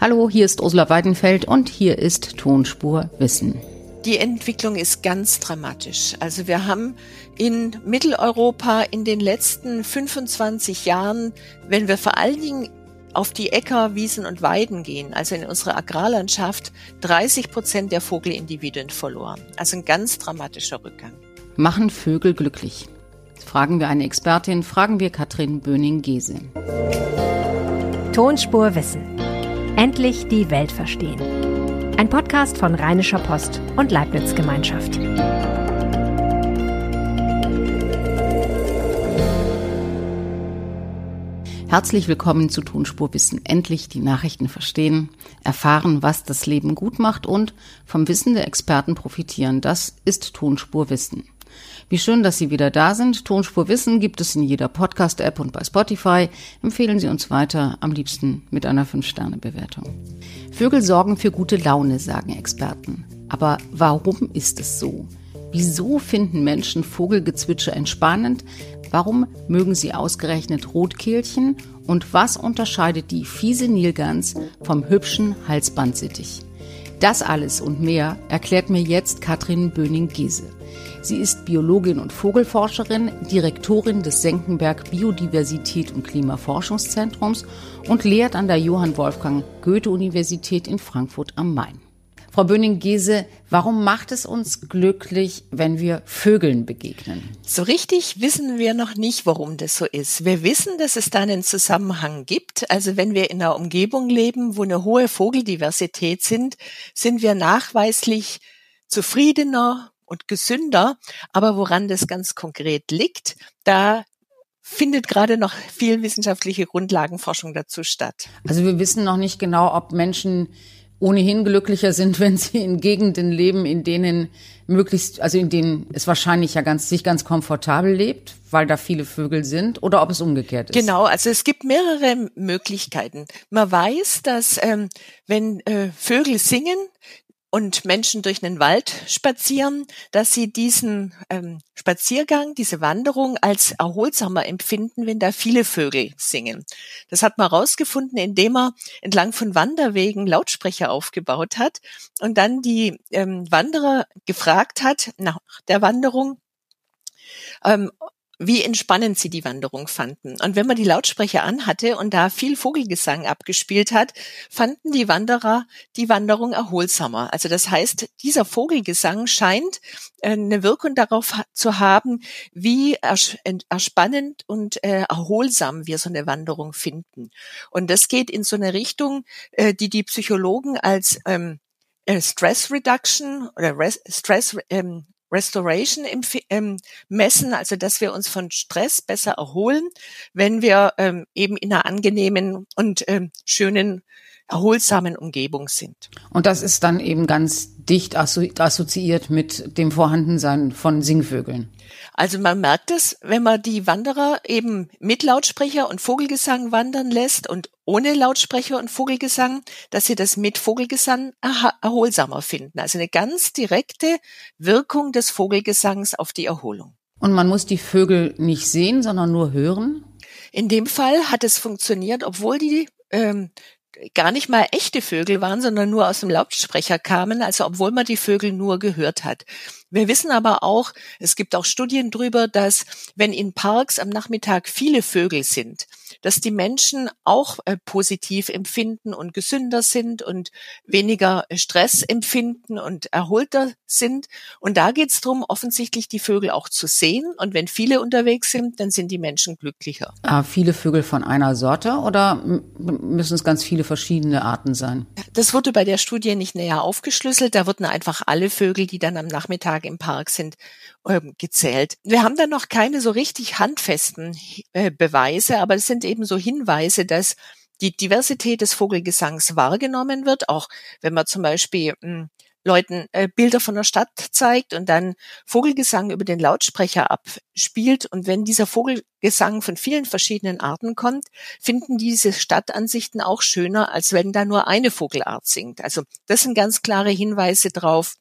Hallo, hier ist Ursula Weidenfeld und hier ist Tonspur Wissen. Die Entwicklung ist ganz dramatisch. Also wir haben in Mitteleuropa in den letzten 25 Jahren, wenn wir vor allen Dingen auf die Äcker, Wiesen und Weiden gehen, also in unsere Agrarlandschaft, 30 Prozent der Vogelindividuen verloren. Also ein ganz dramatischer Rückgang. Machen Vögel glücklich? Fragen wir eine Expertin, fragen wir Katrin Böning-Gese. Tonspur Wissen. Endlich die Welt verstehen. Ein Podcast von Rheinischer Post und Leibniz Gemeinschaft. Herzlich willkommen zu Tonspur Wissen. Endlich die Nachrichten verstehen, erfahren, was das Leben gut macht und vom Wissen der Experten profitieren. Das ist Tonspur Wissen. Wie schön, dass Sie wieder da sind. Tonspur Wissen gibt es in jeder Podcast-App und bei Spotify. Empfehlen Sie uns weiter, am liebsten mit einer 5-Sterne-Bewertung. Vögel sorgen für gute Laune, sagen Experten. Aber warum ist es so? Wieso finden Menschen Vogelgezwitscher entspannend? Warum mögen sie ausgerechnet Rotkehlchen? Und was unterscheidet die fiese Nilgans vom hübschen Halsbandsittich? Das alles und mehr erklärt mir jetzt Katrin Böning-Giese. Sie ist Biologin und Vogelforscherin, Direktorin des Senckenberg Biodiversität und Klimaforschungszentrums und lehrt an der Johann Wolfgang Goethe Universität in Frankfurt am Main. Frau Böning-Gese, warum macht es uns glücklich, wenn wir Vögeln begegnen? So richtig wissen wir noch nicht, warum das so ist. Wir wissen, dass es da einen Zusammenhang gibt. Also wenn wir in einer Umgebung leben, wo eine hohe Vogeldiversität sind, sind wir nachweislich zufriedener, und gesünder. Aber woran das ganz konkret liegt, da findet gerade noch viel wissenschaftliche Grundlagenforschung dazu statt. Also wir wissen noch nicht genau, ob Menschen ohnehin glücklicher sind, wenn sie in Gegenden leben, in denen möglichst, also in denen es wahrscheinlich ja ganz, sich ganz komfortabel lebt, weil da viele Vögel sind, oder ob es umgekehrt ist. Genau, also es gibt mehrere Möglichkeiten. Man weiß, dass ähm, wenn äh, Vögel singen, und Menschen durch einen Wald spazieren, dass sie diesen ähm, Spaziergang, diese Wanderung als erholsamer empfinden, wenn da viele Vögel singen. Das hat man herausgefunden, indem er entlang von Wanderwegen Lautsprecher aufgebaut hat und dann die ähm, Wanderer gefragt hat nach der Wanderung, ähm, wie entspannend sie die Wanderung fanden. Und wenn man die Lautsprecher anhatte und da viel Vogelgesang abgespielt hat, fanden die Wanderer die Wanderung erholsamer. Also das heißt, dieser Vogelgesang scheint äh, eine Wirkung darauf zu haben, wie erspannend und äh, erholsam wir so eine Wanderung finden. Und das geht in so eine Richtung, äh, die die Psychologen als ähm, Stress Reduction oder Stress ähm, Restoration ähm, messen, also dass wir uns von Stress besser erholen, wenn wir ähm, eben in einer angenehmen und ähm, schönen erholsamen Umgebung sind. Und das ist dann eben ganz dicht assoziiert mit dem Vorhandensein von Singvögeln. Also man merkt es, wenn man die Wanderer eben mit Lautsprecher und Vogelgesang wandern lässt und ohne Lautsprecher und Vogelgesang, dass sie das mit Vogelgesang erholsamer finden. Also eine ganz direkte Wirkung des Vogelgesangs auf die Erholung. Und man muss die Vögel nicht sehen, sondern nur hören? In dem Fall hat es funktioniert, obwohl die ähm, gar nicht mal echte Vögel waren, sondern nur aus dem Lautsprecher kamen, also obwohl man die Vögel nur gehört hat. Wir wissen aber auch, es gibt auch Studien darüber, dass wenn in Parks am Nachmittag viele Vögel sind, dass die Menschen auch äh, positiv empfinden und gesünder sind und weniger Stress empfinden und erholter sind. Und da geht es darum, offensichtlich die Vögel auch zu sehen. Und wenn viele unterwegs sind, dann sind die Menschen glücklicher. Ah, viele Vögel von einer Sorte oder müssen es ganz viele verschiedene Arten sein? Das wurde bei der Studie nicht näher aufgeschlüsselt. Da wurden einfach alle Vögel, die dann am Nachmittag im Park sind, ähm, gezählt. Wir haben da noch keine so richtig handfesten äh, Beweise, aber es sind eben so Hinweise, dass die Diversität des Vogelgesangs wahrgenommen wird, auch wenn man zum Beispiel hm, Leuten äh, Bilder von der Stadt zeigt und dann Vogelgesang über den Lautsprecher abspielt. Und wenn dieser Vogelgesang von vielen verschiedenen Arten kommt, finden diese Stadtansichten auch schöner, als wenn da nur eine Vogelart singt. Also das sind ganz klare Hinweise drauf,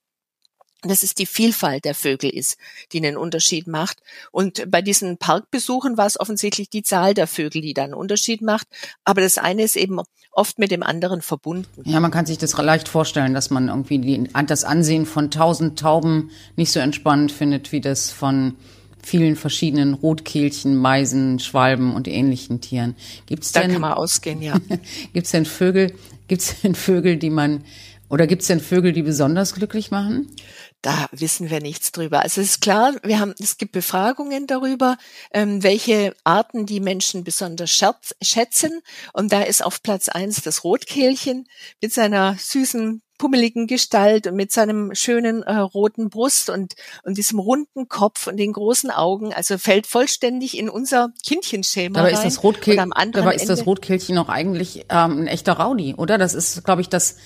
dass es die Vielfalt der Vögel ist, die einen Unterschied macht. Und bei diesen Parkbesuchen war es offensichtlich die Zahl der Vögel, die da einen Unterschied macht. Aber das eine ist eben oft mit dem anderen verbunden. Ja, man kann sich das leicht vorstellen, dass man irgendwie die, das Ansehen von tausend Tauben nicht so entspannend findet, wie das von vielen verschiedenen Rotkehlchen, Meisen, Schwalben und ähnlichen Tieren. Gibt's denn, da kann man ausgehen, ja. gibt's denn Vögel, gibt's denn Vögel, die man oder gibt's denn Vögel, die besonders glücklich machen? Da wissen wir nichts drüber. Also es ist klar, wir haben, es gibt Befragungen darüber, ähm, welche Arten die Menschen besonders scherz, schätzen. Und da ist auf Platz eins das Rotkehlchen mit seiner süßen pummeligen Gestalt und mit seinem schönen äh, roten Brust und, und diesem runden Kopf und den großen Augen, also fällt vollständig in unser Kindchenschema dabei rein. Ist das Rotkehl dabei ist das Rotkehlchen auch eigentlich ähm, ein echter Raudi, oder? Das ist, glaube ich, das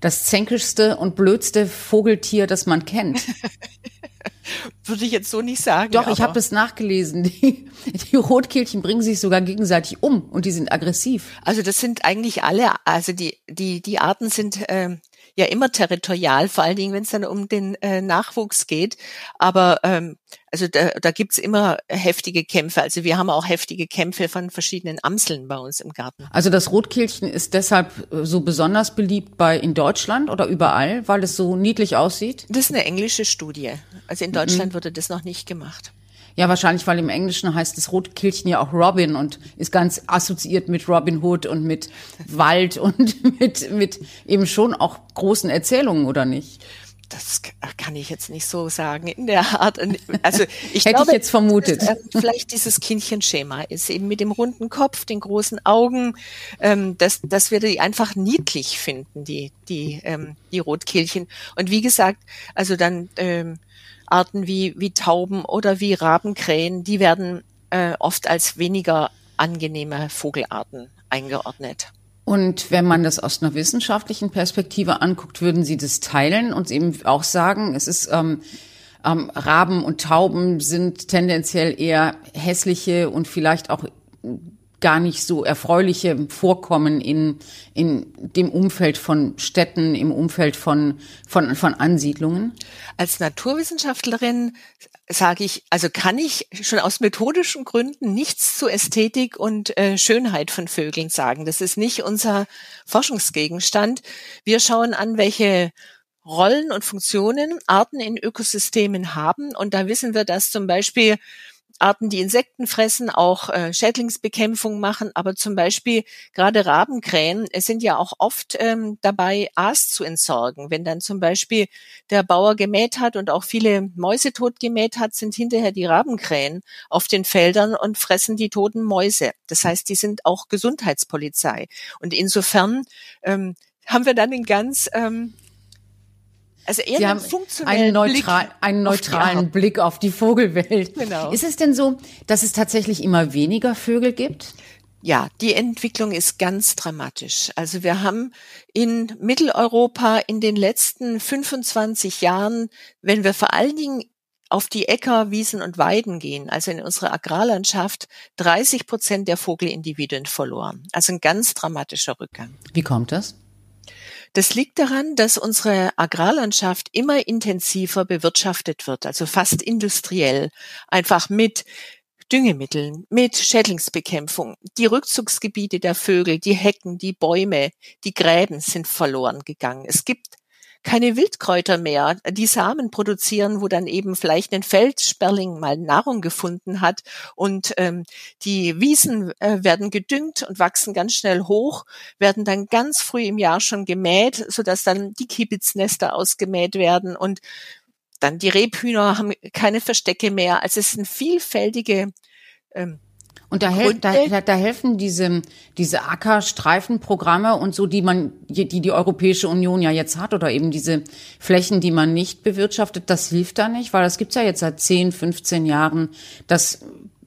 das zänkischste und blödste Vogeltier, das man kennt. Würde ich jetzt so nicht sagen. Doch, ich habe das nachgelesen. Die, die Rotkehlchen bringen sich sogar gegenseitig um und die sind aggressiv. Also das sind eigentlich alle, also die die die Arten sind äh, ja immer territorial, vor allen Dingen, wenn es dann um den äh, Nachwuchs geht. Aber ähm, also da, da gibt's immer heftige Kämpfe. Also wir haben auch heftige Kämpfe von verschiedenen Amseln bei uns im Garten. Also das Rotkehlchen ist deshalb äh, so besonders beliebt bei in Deutschland oder überall, weil es so niedlich aussieht? Das ist eine englische Studie. Also in Deutschland mhm. wurde das noch nicht gemacht. Ja, wahrscheinlich, weil im Englischen heißt das Rotkehlchen ja auch Robin und ist ganz assoziiert mit Robin Hood und mit Wald und mit, mit eben schon auch großen Erzählungen, oder nicht? das kann ich jetzt nicht so sagen in der Art. Also ich hätte glaube, ich jetzt vermutet. Äh, vielleicht dieses Kindchenschema ist eben mit dem runden Kopf, den großen Augen, ähm, dass, dass wir die einfach niedlich finden, die die ähm, die Rotkehlchen. Und wie gesagt, also dann ähm, Arten wie, wie Tauben oder wie Rabenkrähen, die werden äh, oft als weniger angenehme Vogelarten eingeordnet. Und wenn man das aus einer wissenschaftlichen Perspektive anguckt, würden Sie das teilen und eben auch sagen, es ist ähm, ähm, Raben und Tauben sind tendenziell eher hässliche und vielleicht auch gar nicht so erfreuliche Vorkommen in, in dem Umfeld von Städten, im Umfeld von, von, von Ansiedlungen? Als Naturwissenschaftlerin sage ich, also kann ich schon aus methodischen Gründen nichts zu Ästhetik und äh, Schönheit von Vögeln sagen. Das ist nicht unser Forschungsgegenstand. Wir schauen an, welche Rollen und Funktionen Arten in Ökosystemen haben. Und da wissen wir, dass zum Beispiel Arten, die Insekten fressen, auch äh, Schädlingsbekämpfung machen, aber zum Beispiel gerade Rabenkrähen es sind ja auch oft ähm, dabei, Aas zu entsorgen. Wenn dann zum Beispiel der Bauer gemäht hat und auch viele Mäuse tot gemäht hat, sind hinterher die Rabenkrähen auf den Feldern und fressen die toten Mäuse. Das heißt, die sind auch Gesundheitspolizei. Und insofern ähm, haben wir dann einen ganz ähm, also eher Sie haben einen, neutral, Blick einen neutralen Blick auf die Vogelwelt. Genau. Ist es denn so, dass es tatsächlich immer weniger Vögel gibt? Ja, die Entwicklung ist ganz dramatisch. Also wir haben in Mitteleuropa in den letzten 25 Jahren, wenn wir vor allen Dingen auf die Äcker, Wiesen und Weiden gehen, also in unsere Agrarlandschaft, 30 Prozent der Vogelindividuen verloren. Also ein ganz dramatischer Rückgang. Wie kommt das? Das liegt daran, dass unsere Agrarlandschaft immer intensiver bewirtschaftet wird, also fast industriell, einfach mit Düngemitteln, mit Schädlingsbekämpfung. Die Rückzugsgebiete der Vögel, die Hecken, die Bäume, die Gräben sind verloren gegangen. Es gibt keine Wildkräuter mehr, die Samen produzieren, wo dann eben vielleicht ein Feldsperling mal Nahrung gefunden hat und ähm, die Wiesen äh, werden gedüngt und wachsen ganz schnell hoch, werden dann ganz früh im Jahr schon gemäht, sodass dann die Kiebitznester ausgemäht werden und dann die Rebhühner haben keine Verstecke mehr. Also es sind vielfältige ähm, und da, hel da, da, helfen diese, diese Ackerstreifenprogramme und so, die man, die die Europäische Union ja jetzt hat oder eben diese Flächen, die man nicht bewirtschaftet, das hilft da nicht, weil das gibt's ja jetzt seit 10, 15 Jahren, dass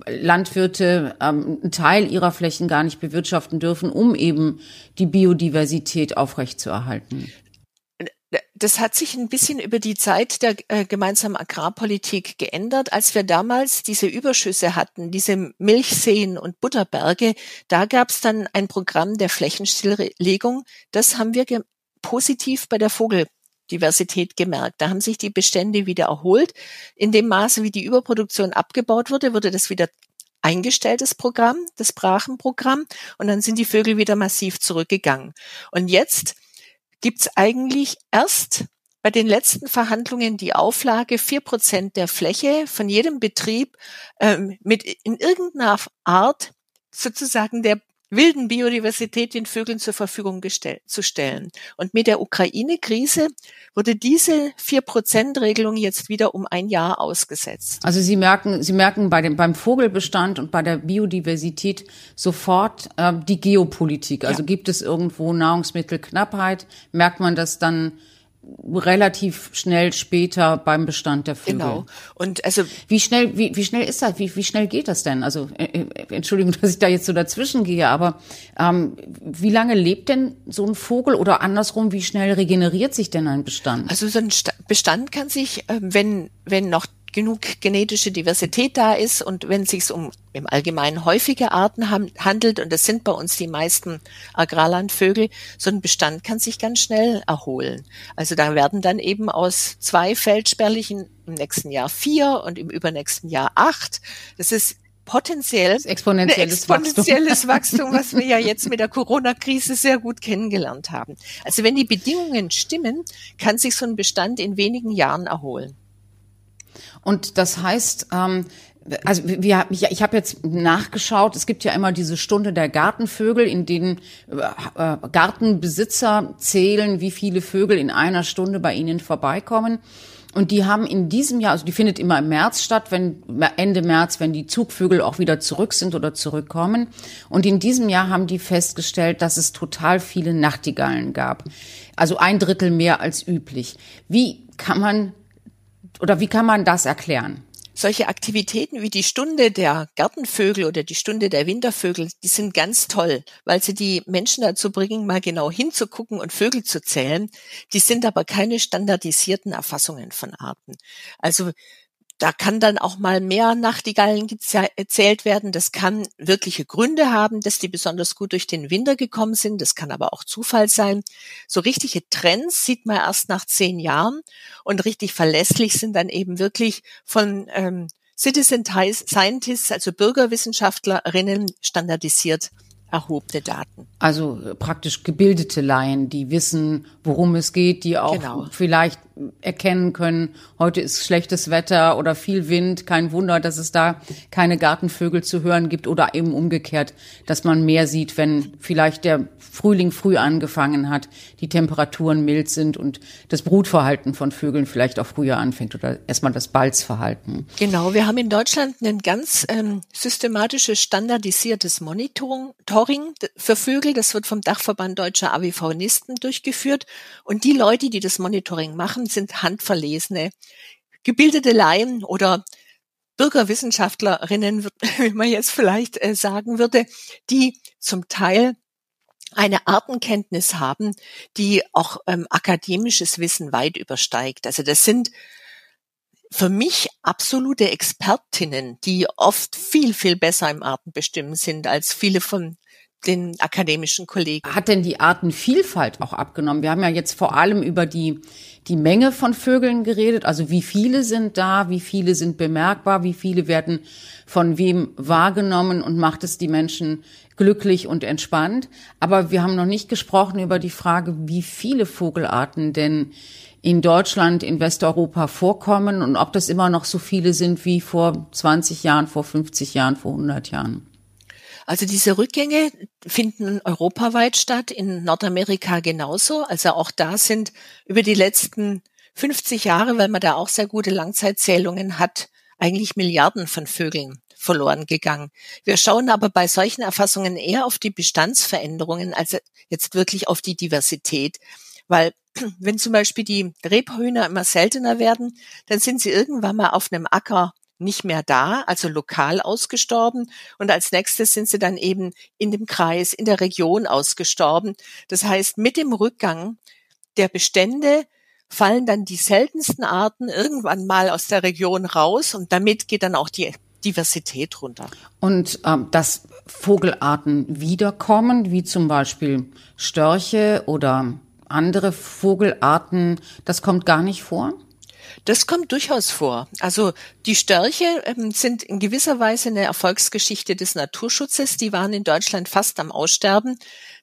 Landwirte ähm, einen Teil ihrer Flächen gar nicht bewirtschaften dürfen, um eben die Biodiversität aufrechtzuerhalten das hat sich ein bisschen über die Zeit der äh, gemeinsamen Agrarpolitik geändert. Als wir damals diese Überschüsse hatten, diese Milchseen und Butterberge, da gab es dann ein Programm der Flächenstilllegung. Das haben wir positiv bei der Vogel Biodiversität gemerkt. Da haben sich die Bestände wieder erholt. In dem Maße, wie die Überproduktion abgebaut wurde, wurde das wieder eingestelltes Programm, das Brachenprogramm, und dann sind die Vögel wieder massiv zurückgegangen. Und jetzt gibt's eigentlich erst bei den letzten Verhandlungen die Auflage, vier Prozent der Fläche von jedem Betrieb ähm, mit in irgendeiner Art sozusagen der wilden Biodiversität den Vögeln zur Verfügung zu stellen. Und mit der Ukraine-Krise wurde diese vier Prozent Regelung jetzt wieder um ein Jahr ausgesetzt. Also Sie merken, Sie merken bei dem, beim Vogelbestand und bei der Biodiversität sofort äh, die Geopolitik. Also ja. gibt es irgendwo Nahrungsmittelknappheit, merkt man das dann relativ schnell später beim Bestand der Vögel. Genau. Und also wie schnell wie, wie schnell ist das? Wie, wie schnell geht das denn? Also äh, äh Entschuldigung, dass ich da jetzt so dazwischen gehe, aber ähm, wie lange lebt denn so ein Vogel oder andersrum? Wie schnell regeneriert sich denn ein Bestand? Also so ein Bestand kann sich, äh, wenn wenn noch genug genetische Diversität da ist und wenn es sich um im Allgemeinen häufige Arten handelt, und das sind bei uns die meisten Agrarlandvögel, so ein Bestand kann sich ganz schnell erholen. Also da werden dann eben aus zwei Feldsperrlichen im nächsten Jahr vier und im übernächsten Jahr acht. Das ist potenziell das exponentielles, exponentielles Wachstum. Wachstum, was wir ja jetzt mit der Corona-Krise sehr gut kennengelernt haben. Also wenn die Bedingungen stimmen, kann sich so ein Bestand in wenigen Jahren erholen. Und das heißt, ähm, also wir, ich, ich habe jetzt nachgeschaut, es gibt ja immer diese Stunde der Gartenvögel, in denen äh, Gartenbesitzer zählen, wie viele Vögel in einer Stunde bei ihnen vorbeikommen. Und die haben in diesem Jahr, also die findet immer im März statt, wenn Ende März, wenn die Zugvögel auch wieder zurück sind oder zurückkommen. Und in diesem Jahr haben die festgestellt, dass es total viele Nachtigallen gab. Also ein Drittel mehr als üblich. Wie kann man oder wie kann man das erklären? Solche Aktivitäten wie die Stunde der Gartenvögel oder die Stunde der Wintervögel, die sind ganz toll, weil sie die Menschen dazu bringen, mal genau hinzugucken und Vögel zu zählen. Die sind aber keine standardisierten Erfassungen von Arten. Also da kann dann auch mal mehr Nachtigallen gezählt werden. Das kann wirkliche Gründe haben, dass die besonders gut durch den Winter gekommen sind. Das kann aber auch Zufall sein. So richtige Trends sieht man erst nach zehn Jahren und richtig verlässlich sind dann eben wirklich von ähm, Citizen Scientists, also Bürgerwissenschaftlerinnen, standardisiert erhobene Daten. Also praktisch gebildete Laien, die wissen, worum es geht, die auch genau. vielleicht erkennen können, heute ist schlechtes Wetter oder viel Wind, kein Wunder, dass es da keine Gartenvögel zu hören gibt oder eben umgekehrt, dass man mehr sieht, wenn vielleicht der Frühling früh angefangen hat, die Temperaturen mild sind und das Brutverhalten von Vögeln vielleicht auch früher anfängt oder erstmal das Balzverhalten. Genau, wir haben in Deutschland ein ganz ähm, systematisches, standardisiertes Monitoring für Vögel. Das wird vom Dachverband Deutscher Avifaunisten durchgeführt. Und die Leute, die das Monitoring machen, sind handverlesene, gebildete Laien oder Bürgerwissenschaftlerinnen, wie man jetzt vielleicht äh, sagen würde, die zum Teil eine Artenkenntnis haben, die auch ähm, akademisches Wissen weit übersteigt. Also das sind für mich absolute Expertinnen, die oft viel, viel besser im Artenbestimmen sind als viele von den akademischen Kollegen. Hat denn die Artenvielfalt auch abgenommen? Wir haben ja jetzt vor allem über die, die Menge von Vögeln geredet, also wie viele sind da, wie viele sind bemerkbar, wie viele werden von wem wahrgenommen und macht es die Menschen glücklich und entspannt. Aber wir haben noch nicht gesprochen über die Frage, wie viele Vogelarten denn in Deutschland, in Westeuropa vorkommen und ob das immer noch so viele sind wie vor 20 Jahren, vor 50 Jahren, vor 100 Jahren. Also diese Rückgänge finden europaweit statt, in Nordamerika genauso. Also auch da sind über die letzten 50 Jahre, weil man da auch sehr gute Langzeitzählungen hat, eigentlich Milliarden von Vögeln verloren gegangen. Wir schauen aber bei solchen Erfassungen eher auf die Bestandsveränderungen als jetzt wirklich auf die Diversität. Weil wenn zum Beispiel die Rebhühner immer seltener werden, dann sind sie irgendwann mal auf einem Acker nicht mehr da, also lokal ausgestorben. Und als nächstes sind sie dann eben in dem Kreis, in der Region ausgestorben. Das heißt, mit dem Rückgang der Bestände fallen dann die seltensten Arten irgendwann mal aus der Region raus und damit geht dann auch die Diversität runter. Und ähm, dass Vogelarten wiederkommen, wie zum Beispiel Störche oder andere Vogelarten, das kommt gar nicht vor? Das kommt durchaus vor. Also die Störche ähm, sind in gewisser Weise eine Erfolgsgeschichte des Naturschutzes. Die waren in Deutschland fast am Aussterben.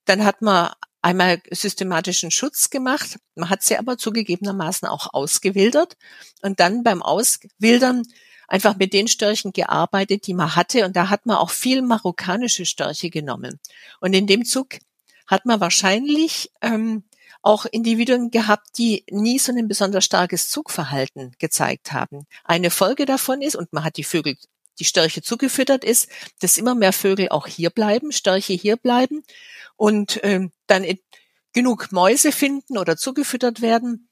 Dann hat man einmal systematischen Schutz gemacht. Man hat sie aber zugegebenermaßen auch ausgewildert und dann beim Auswildern einfach mit den Störchen gearbeitet, die man hatte. Und da hat man auch viel marokkanische Störche genommen. Und in dem Zug hat man wahrscheinlich ähm, auch Individuen gehabt, die nie so ein besonders starkes Zugverhalten gezeigt haben. Eine Folge davon ist, und man hat die Vögel, die Störche zugefüttert ist, dass immer mehr Vögel auch hier bleiben, Störche hier bleiben und ähm, dann genug Mäuse finden oder zugefüttert werden.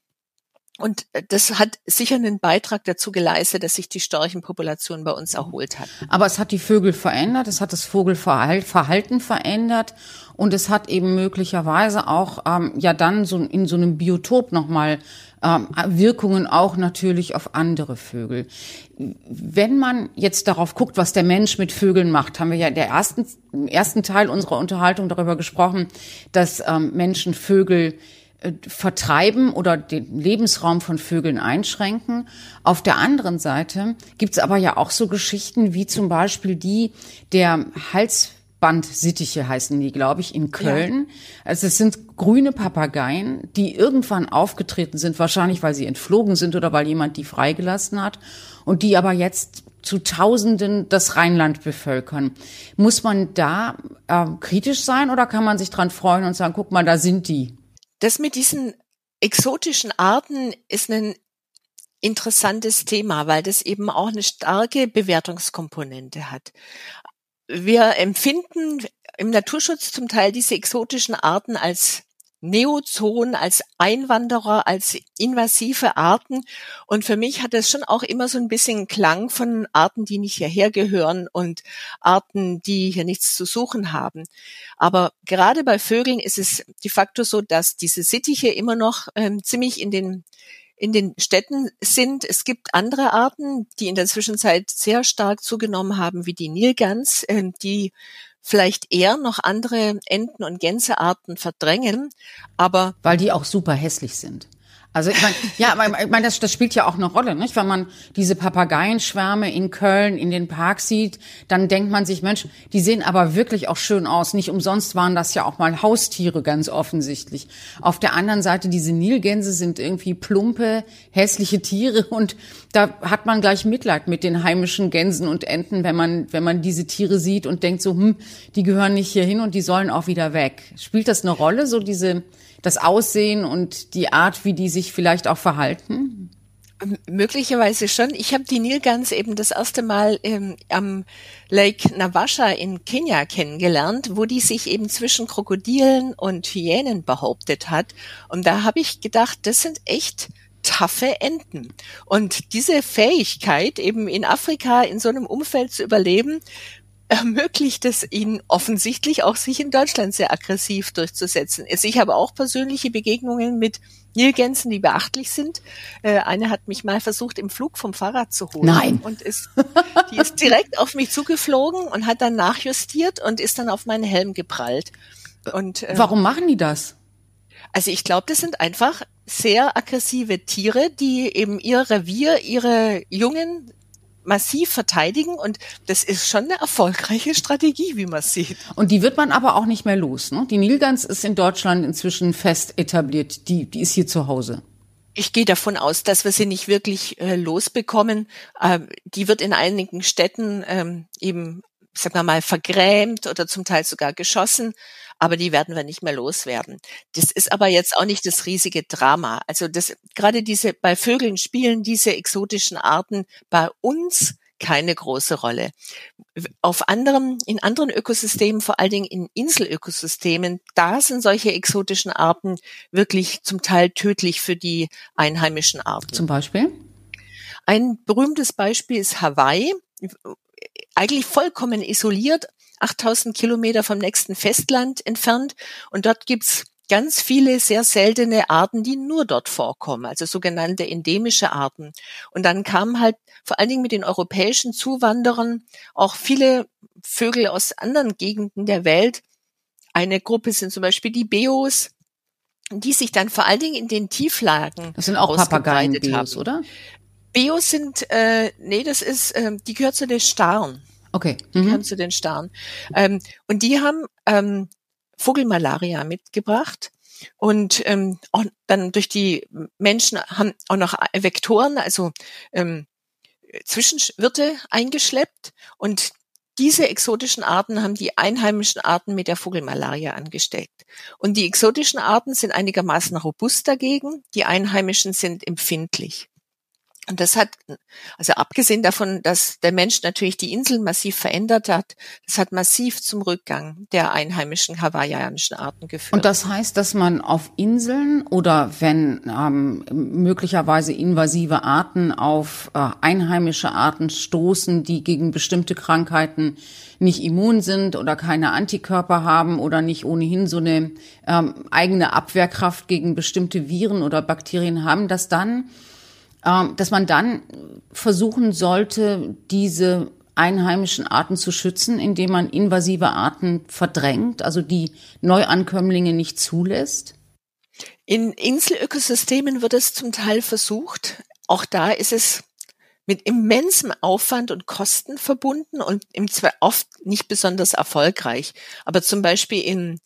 Und äh, das hat sicher einen Beitrag dazu geleistet, dass sich die Storchenpopulation bei uns erholt hat. Aber es hat die Vögel verändert, es hat das Vogelverhalten verändert und es hat eben möglicherweise auch ähm, ja dann so in so einem Biotop nochmal ähm, Wirkungen auch natürlich auf andere Vögel. Wenn man jetzt darauf guckt, was der Mensch mit Vögeln macht, haben wir ja in der ersten, im ersten Teil unserer Unterhaltung darüber gesprochen, dass ähm, Menschen Vögel vertreiben oder den Lebensraum von Vögeln einschränken. Auf der anderen Seite gibt es aber ja auch so Geschichten wie zum Beispiel die der Hals Bandsittiche heißen die, glaube ich, in Köln. Ja. Also es sind grüne Papageien, die irgendwann aufgetreten sind, wahrscheinlich weil sie entflogen sind oder weil jemand die freigelassen hat und die aber jetzt zu Tausenden das Rheinland bevölkern. Muss man da äh, kritisch sein oder kann man sich dran freuen und sagen, guck mal, da sind die? Das mit diesen exotischen Arten ist ein interessantes Thema, weil das eben auch eine starke Bewertungskomponente hat. Wir empfinden im Naturschutz zum Teil diese exotischen Arten als Neozoen, als Einwanderer, als invasive Arten. Und für mich hat das schon auch immer so ein bisschen Klang von Arten, die nicht hierher gehören und Arten, die hier nichts zu suchen haben. Aber gerade bei Vögeln ist es de facto so, dass diese Sittiche immer noch ähm, ziemlich in den in den Städten sind. Es gibt andere Arten, die in der Zwischenzeit sehr stark zugenommen haben, wie die Nilgans, äh, die vielleicht eher noch andere Enten- und Gänsearten verdrängen, aber weil die auch super hässlich sind. Also ich meine, ja, ich meine, das, das spielt ja auch eine Rolle, nicht? Wenn man diese Papageienschwärme in Köln in den Park sieht, dann denkt man sich, Mensch, die sehen aber wirklich auch schön aus. Nicht umsonst waren das ja auch mal Haustiere, ganz offensichtlich. Auf der anderen Seite, diese Nilgänse sind irgendwie plumpe, hässliche Tiere und da hat man gleich Mitleid mit den heimischen Gänsen und Enten, wenn man, wenn man diese Tiere sieht und denkt so, hm, die gehören nicht hierhin und die sollen auch wieder weg. Spielt das eine Rolle, so diese das Aussehen und die Art, wie die sich vielleicht auch verhalten? Möglicherweise schon. Ich habe die Nilgans eben das erste Mal ähm, am Lake Navasha in Kenia kennengelernt, wo die sich eben zwischen Krokodilen und Hyänen behauptet hat. Und da habe ich gedacht, das sind echt taffe Enten. Und diese Fähigkeit, eben in Afrika in so einem Umfeld zu überleben, ermöglicht es ihnen offensichtlich auch, sich in Deutschland sehr aggressiv durchzusetzen. Also ich habe auch persönliche Begegnungen mit Nilgänsen, die beachtlich sind. Äh, eine hat mich mal versucht, im Flug vom Fahrrad zu holen. Nein. Und ist, die ist direkt auf mich zugeflogen und hat dann nachjustiert und ist dann auf meinen Helm geprallt. Und, äh, Warum machen die das? Also ich glaube, das sind einfach sehr aggressive Tiere, die eben ihr Revier, ihre Jungen massiv verteidigen und das ist schon eine erfolgreiche Strategie, wie man sieht. Und die wird man aber auch nicht mehr los. Ne? Die Nilgans ist in Deutschland inzwischen fest etabliert. Die, die ist hier zu Hause. Ich gehe davon aus, dass wir sie nicht wirklich äh, losbekommen. Ähm, die wird in einigen Städten ähm, eben, sagen wir mal, vergrämt oder zum Teil sogar geschossen aber die werden wir nicht mehr loswerden. Das ist aber jetzt auch nicht das riesige Drama. Also das, gerade diese, bei Vögeln spielen diese exotischen Arten bei uns keine große Rolle. Auf anderen, in anderen Ökosystemen, vor allen Dingen in Inselökosystemen, da sind solche exotischen Arten wirklich zum Teil tödlich für die einheimischen Arten. Zum Beispiel? Ein berühmtes Beispiel ist Hawaii. Eigentlich vollkommen isoliert 8000 Kilometer vom nächsten Festland entfernt. Und dort gibt's ganz viele sehr seltene Arten, die nur dort vorkommen, also sogenannte endemische Arten. Und dann kamen halt vor allen Dingen mit den europäischen Zuwanderern auch viele Vögel aus anderen Gegenden der Welt. Eine Gruppe sind zum Beispiel die Beos, die sich dann vor allen Dingen in den Tieflagen Das sind auch Papageien-Bios, oder? Bios sind, äh, nee, das ist, äh, die gehört zu den Starren. Okay. Die Mhm. gehören zu den Starren. Ähm, und die haben ähm, Vogelmalaria mitgebracht. Und ähm, auch dann durch die Menschen haben auch noch Vektoren, also ähm, Zwischenwirte eingeschleppt. Und diese exotischen Arten haben die einheimischen Arten mit der Vogelmalaria angesteckt. Und die exotischen Arten sind einigermaßen robust dagegen, die einheimischen sind empfindlich. Und das hat, also abgesehen davon, dass der Mensch natürlich die Inseln massiv verändert hat, das hat massiv zum Rückgang der einheimischen hawaiianischen Arten geführt. Und das heißt, dass man auf Inseln oder wenn ähm, möglicherweise invasive Arten auf äh, einheimische Arten stoßen, die gegen bestimmte Krankheiten nicht immun sind oder keine Antikörper haben oder nicht ohnehin so eine ähm, eigene Abwehrkraft gegen bestimmte Viren oder Bakterien haben, dass dann dass man dann versuchen sollte, diese einheimischen Arten zu schützen, indem man invasive Arten verdrängt, also die Neuankömmlinge nicht zulässt? In Inselökosystemen wird es zum Teil versucht. Auch da ist es mit immensem Aufwand und Kosten verbunden und im Zweifel oft nicht besonders erfolgreich. Aber zum Beispiel in,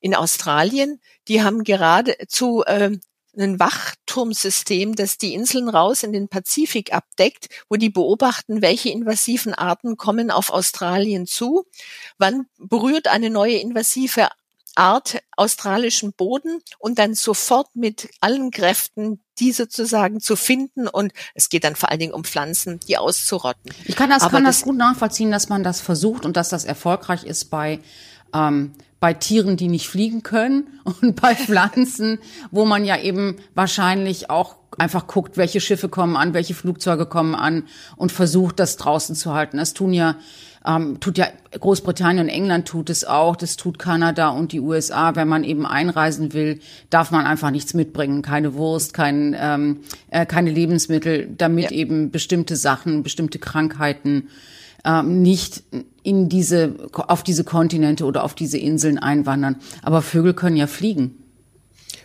in Australien, die haben geradezu äh, ein Wachturmsystem, das die Inseln raus in den Pazifik abdeckt, wo die beobachten, welche invasiven Arten kommen auf Australien zu, wann berührt eine neue invasive Art australischen Boden? Und dann sofort mit allen Kräften die sozusagen zu finden. Und es geht dann vor allen Dingen um Pflanzen, die auszurotten. Ich kann das, Aber kann das, das- gut nachvollziehen, dass man das versucht und dass das erfolgreich ist bei ähm, bei Tieren, die nicht fliegen können und bei Pflanzen, wo man ja eben wahrscheinlich auch einfach guckt, welche Schiffe kommen an, welche Flugzeuge kommen an und versucht, das draußen zu halten. Das tun ja ähm, tut ja Großbritannien und England tut es auch, das tut Kanada und die USA. Wenn man eben einreisen will, darf man einfach nichts mitbringen, keine Wurst, kein, ähm, äh, keine Lebensmittel, damit Ja. eben bestimmte Sachen, bestimmte Krankheiten ähm, nicht in diese, auf diese Kontinente oder auf diese Inseln einwandern. Aber Vögel können ja fliegen.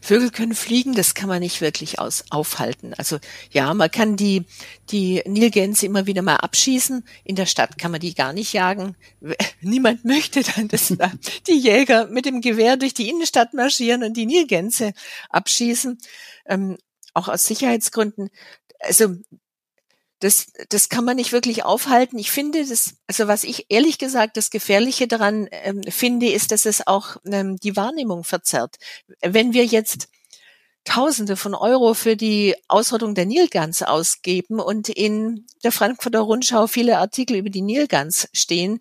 Vögel können fliegen, das kann man nicht wirklich aus, aufhalten. Also ja, man kann die, die Nilgänse immer wieder mal abschießen. In der Stadt kann man die gar nicht jagen. Niemand möchte dann, dass da die Jäger mit dem Gewehr durch die Innenstadt marschieren und die Nilgänse abschießen. Ähm, auch aus Sicherheitsgründen. Also das, das kann man nicht wirklich aufhalten. Ich finde, das, also was ich ehrlich gesagt das Gefährliche daran ähm, finde, ist, dass es auch ähm, die Wahrnehmung verzerrt. Wenn wir jetzt Tausende von Euro für die Ausrottung der Nilgans ausgeben und in der Frankfurter Rundschau viele Artikel über die Nilgans stehen,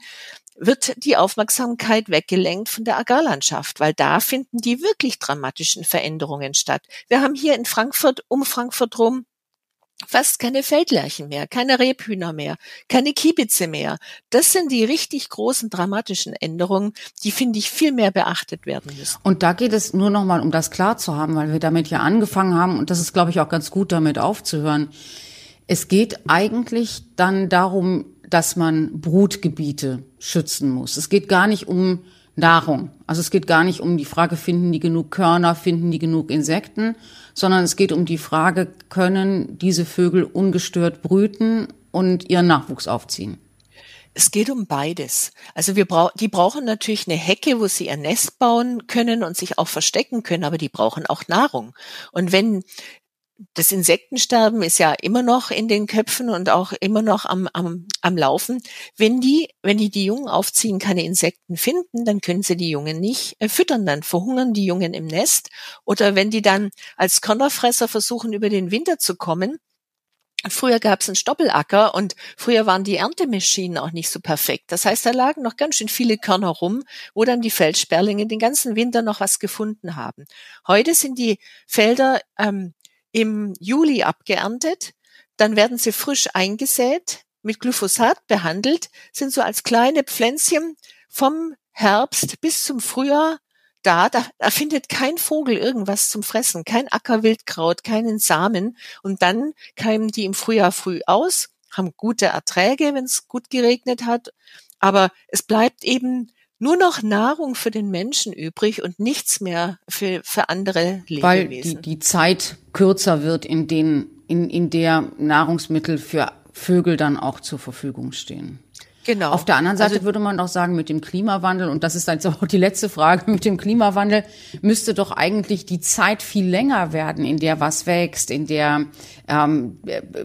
wird die Aufmerksamkeit weggelenkt von der Agrarlandschaft, weil da finden die wirklich dramatischen Veränderungen statt. Wir haben hier in Frankfurt, um Frankfurt rum, fast keine Feldlerchen mehr, keine Rebhühner mehr, keine Kiebitze mehr. Das sind die richtig großen dramatischen Änderungen, die finde ich viel mehr beachtet werden müssen. Und da geht es nur noch mal, um das klar zu haben, weil wir damit ja angefangen haben und das ist, glaube ich, auch ganz gut, damit aufzuhören. Es geht eigentlich dann darum, dass man Brutgebiete schützen muss. Es geht gar nicht um Nahrung. Also es geht gar nicht um die Frage, finden die genug Körner, finden die genug Insekten, sondern es geht um die Frage, können diese Vögel ungestört brüten und ihren Nachwuchs aufziehen. Es geht um beides. Also wir brauchen, die brauchen natürlich eine Hecke, wo sie ihr Nest bauen können und sich auch verstecken können, aber die brauchen auch Nahrung. Und wenn das Insektensterben ist ja immer noch in den Köpfen und auch immer noch am, am, am Laufen. Wenn die, wenn die die Jungen aufziehen, keine Insekten finden, dann können sie die Jungen nicht äh, füttern, dann verhungern die Jungen im Nest. Oder wenn die dann als Körnerfresser versuchen, über den Winter zu kommen, Früher gab es einen Stoppelacker und früher waren die Erntemaschinen auch nicht so perfekt. Das heißt, da lagen noch ganz schön viele Körner rum, wo dann die Feldsperlinge den ganzen Winter noch was gefunden haben. Heute sind die Felder ähm, im Juli abgeerntet, dann werden sie frisch eingesät, mit Glyphosat behandelt, sind so als kleine Pflänzchen vom Herbst bis zum Frühjahr da, da, da findet kein Vogel irgendwas zum Fressen, kein Ackerwildkraut, keinen Samen. Und dann keimen die im Frühjahr früh aus, haben gute Erträge, wenn es gut geregnet hat. Aber es bleibt eben nur noch Nahrung für den Menschen übrig und nichts mehr für, für andere Lebewesen. Weil die, die Zeit kürzer wird, in, denen, in, in der Nahrungsmittel für Vögel dann auch zur Verfügung stehen. Genau. Auf der anderen Seite also, würde man doch sagen, mit dem Klimawandel, und das ist jetzt auch die letzte Frage, mit dem Klimawandel müsste doch eigentlich die Zeit viel länger werden, in der was wächst, in der ähm,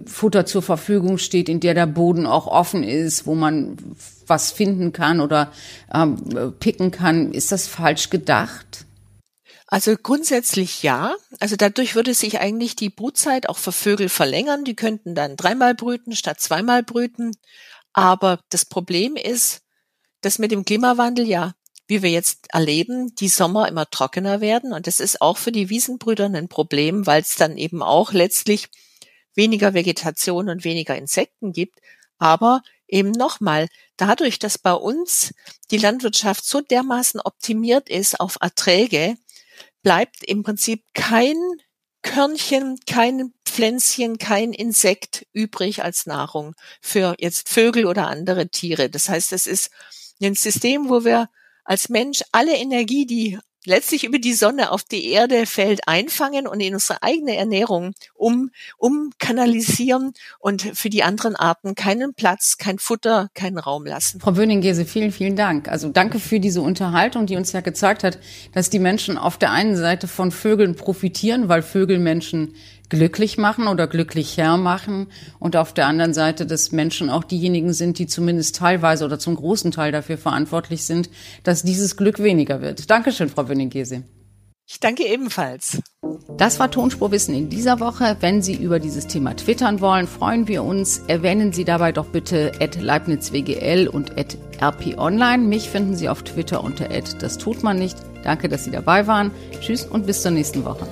Futter zur Verfügung steht, in der der Boden auch offen ist, wo man was finden kann oder ähm, picken kann. Ist das falsch gedacht? Also grundsätzlich ja. Also dadurch würde sich eigentlich die Brutzeit auch für Vögel verlängern. Die könnten dann dreimal brüten statt zweimal brüten. Aber das Problem ist, dass mit dem Klimawandel ja, wie wir jetzt erleben, die Sommer immer trockener werden. Und das ist auch für die Wiesenbrüder ein Problem, weil es dann eben auch letztlich weniger Vegetation und weniger Insekten gibt. Aber eben nochmal, dadurch, dass bei uns die Landwirtschaft so dermaßen optimiert ist auf Erträge, bleibt im Prinzip kein Körnchen, kein Pflänzchen, kein Insekt übrig als Nahrung für jetzt Vögel oder andere Tiere. Das heißt, es ist ein System, wo wir als Mensch alle Energie, die letztlich über die Sonne auf die Erde fällt, einfangen und in unsere eigene Ernährung um, umkanalisieren und für die anderen Arten keinen Platz, kein Futter, keinen Raum lassen. Frau Böning-Gese, vielen, vielen Dank. Also danke für diese Unterhaltung, die uns ja gezeigt hat, dass die Menschen auf der einen Seite von Vögeln profitieren, weil Vögel Menschen glücklich machen oder glücklicher machen und auf der anderen Seite des Menschen auch diejenigen sind, die zumindest teilweise oder zum großen Teil dafür verantwortlich sind, dass dieses Glück weniger wird. Dankeschön, Frau Wönning-Gese. Ich danke ebenfalls. Das war Tonspurwissen in dieser Woche. Wenn Sie über dieses Thema twittern wollen, freuen wir uns. Erwähnen Sie dabei doch bitte at leibnizwgl und at rponline. Mich finden Sie auf Twitter unter at das tut man nicht. Danke, dass Sie dabei waren. Tschüss und bis zur nächsten Woche.